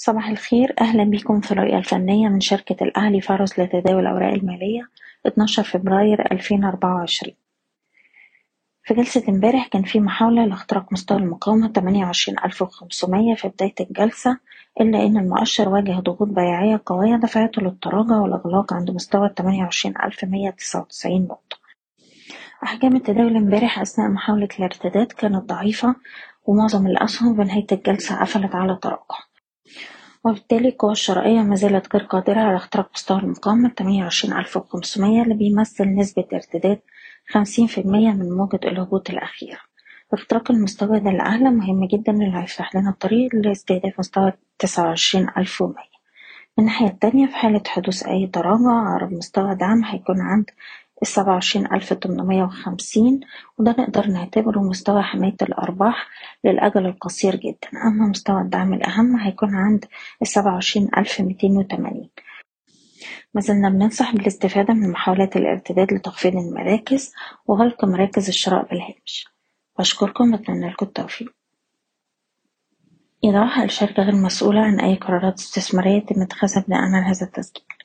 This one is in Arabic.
صباح الخير. أهلا بكم في الرؤية الفنية من شركة الأهلي فارس لتداول الأوراق المالية 12 فبراير 2024 في جلسة امبارح كان في محاولة لاختراق مستوى المقاومة 28500 في بداية الجلسة إلا إن المؤشر واجه ضغوط بيعية قوية دفعته للتراجع والإغلاق عند مستوى 28199 نقطة. أحجام التداول امبارح أثناء محاولة الارتداد كانت ضعيفة ومعظم الأسهم بنهاية الجلسة قفلت على تراجع. وبالتالي القوى الشرائية ما زالت غير قادرة على اختراق مستوى المقاومة 28500 اللي بيمثل نسبة ارتداد 50% من موجة الهبوط الأخيرة. اختراق المستوى ده الأعلى مهم جدا اللي هيفتح لنا الطريق لاستهداف مستوى 29100 من الناحية التانية في حالة حدوث أي تراجع أقرب مستوى دعم هيكون عند السبعة وعشرين ألف تمنمية وخمسين وده نقدر نعتبره مستوى حماية الأرباح للأجل القصير جدا. أما مستوى الدعم الأهم هيكون عند السبعة وعشرين ألف ميتين وتمانين. مازلنا بننصح بالاستفادة من محاولات الارتداد لتخفيض المراكز وغلق مراكز الشراء بالهامش. بشكركم وأتمنى لكم التوفيق. إيضاح الشركة غير مسؤولة عن أي قرارات استثمارية يتم اتخاذها بناء على هذا التسجيل.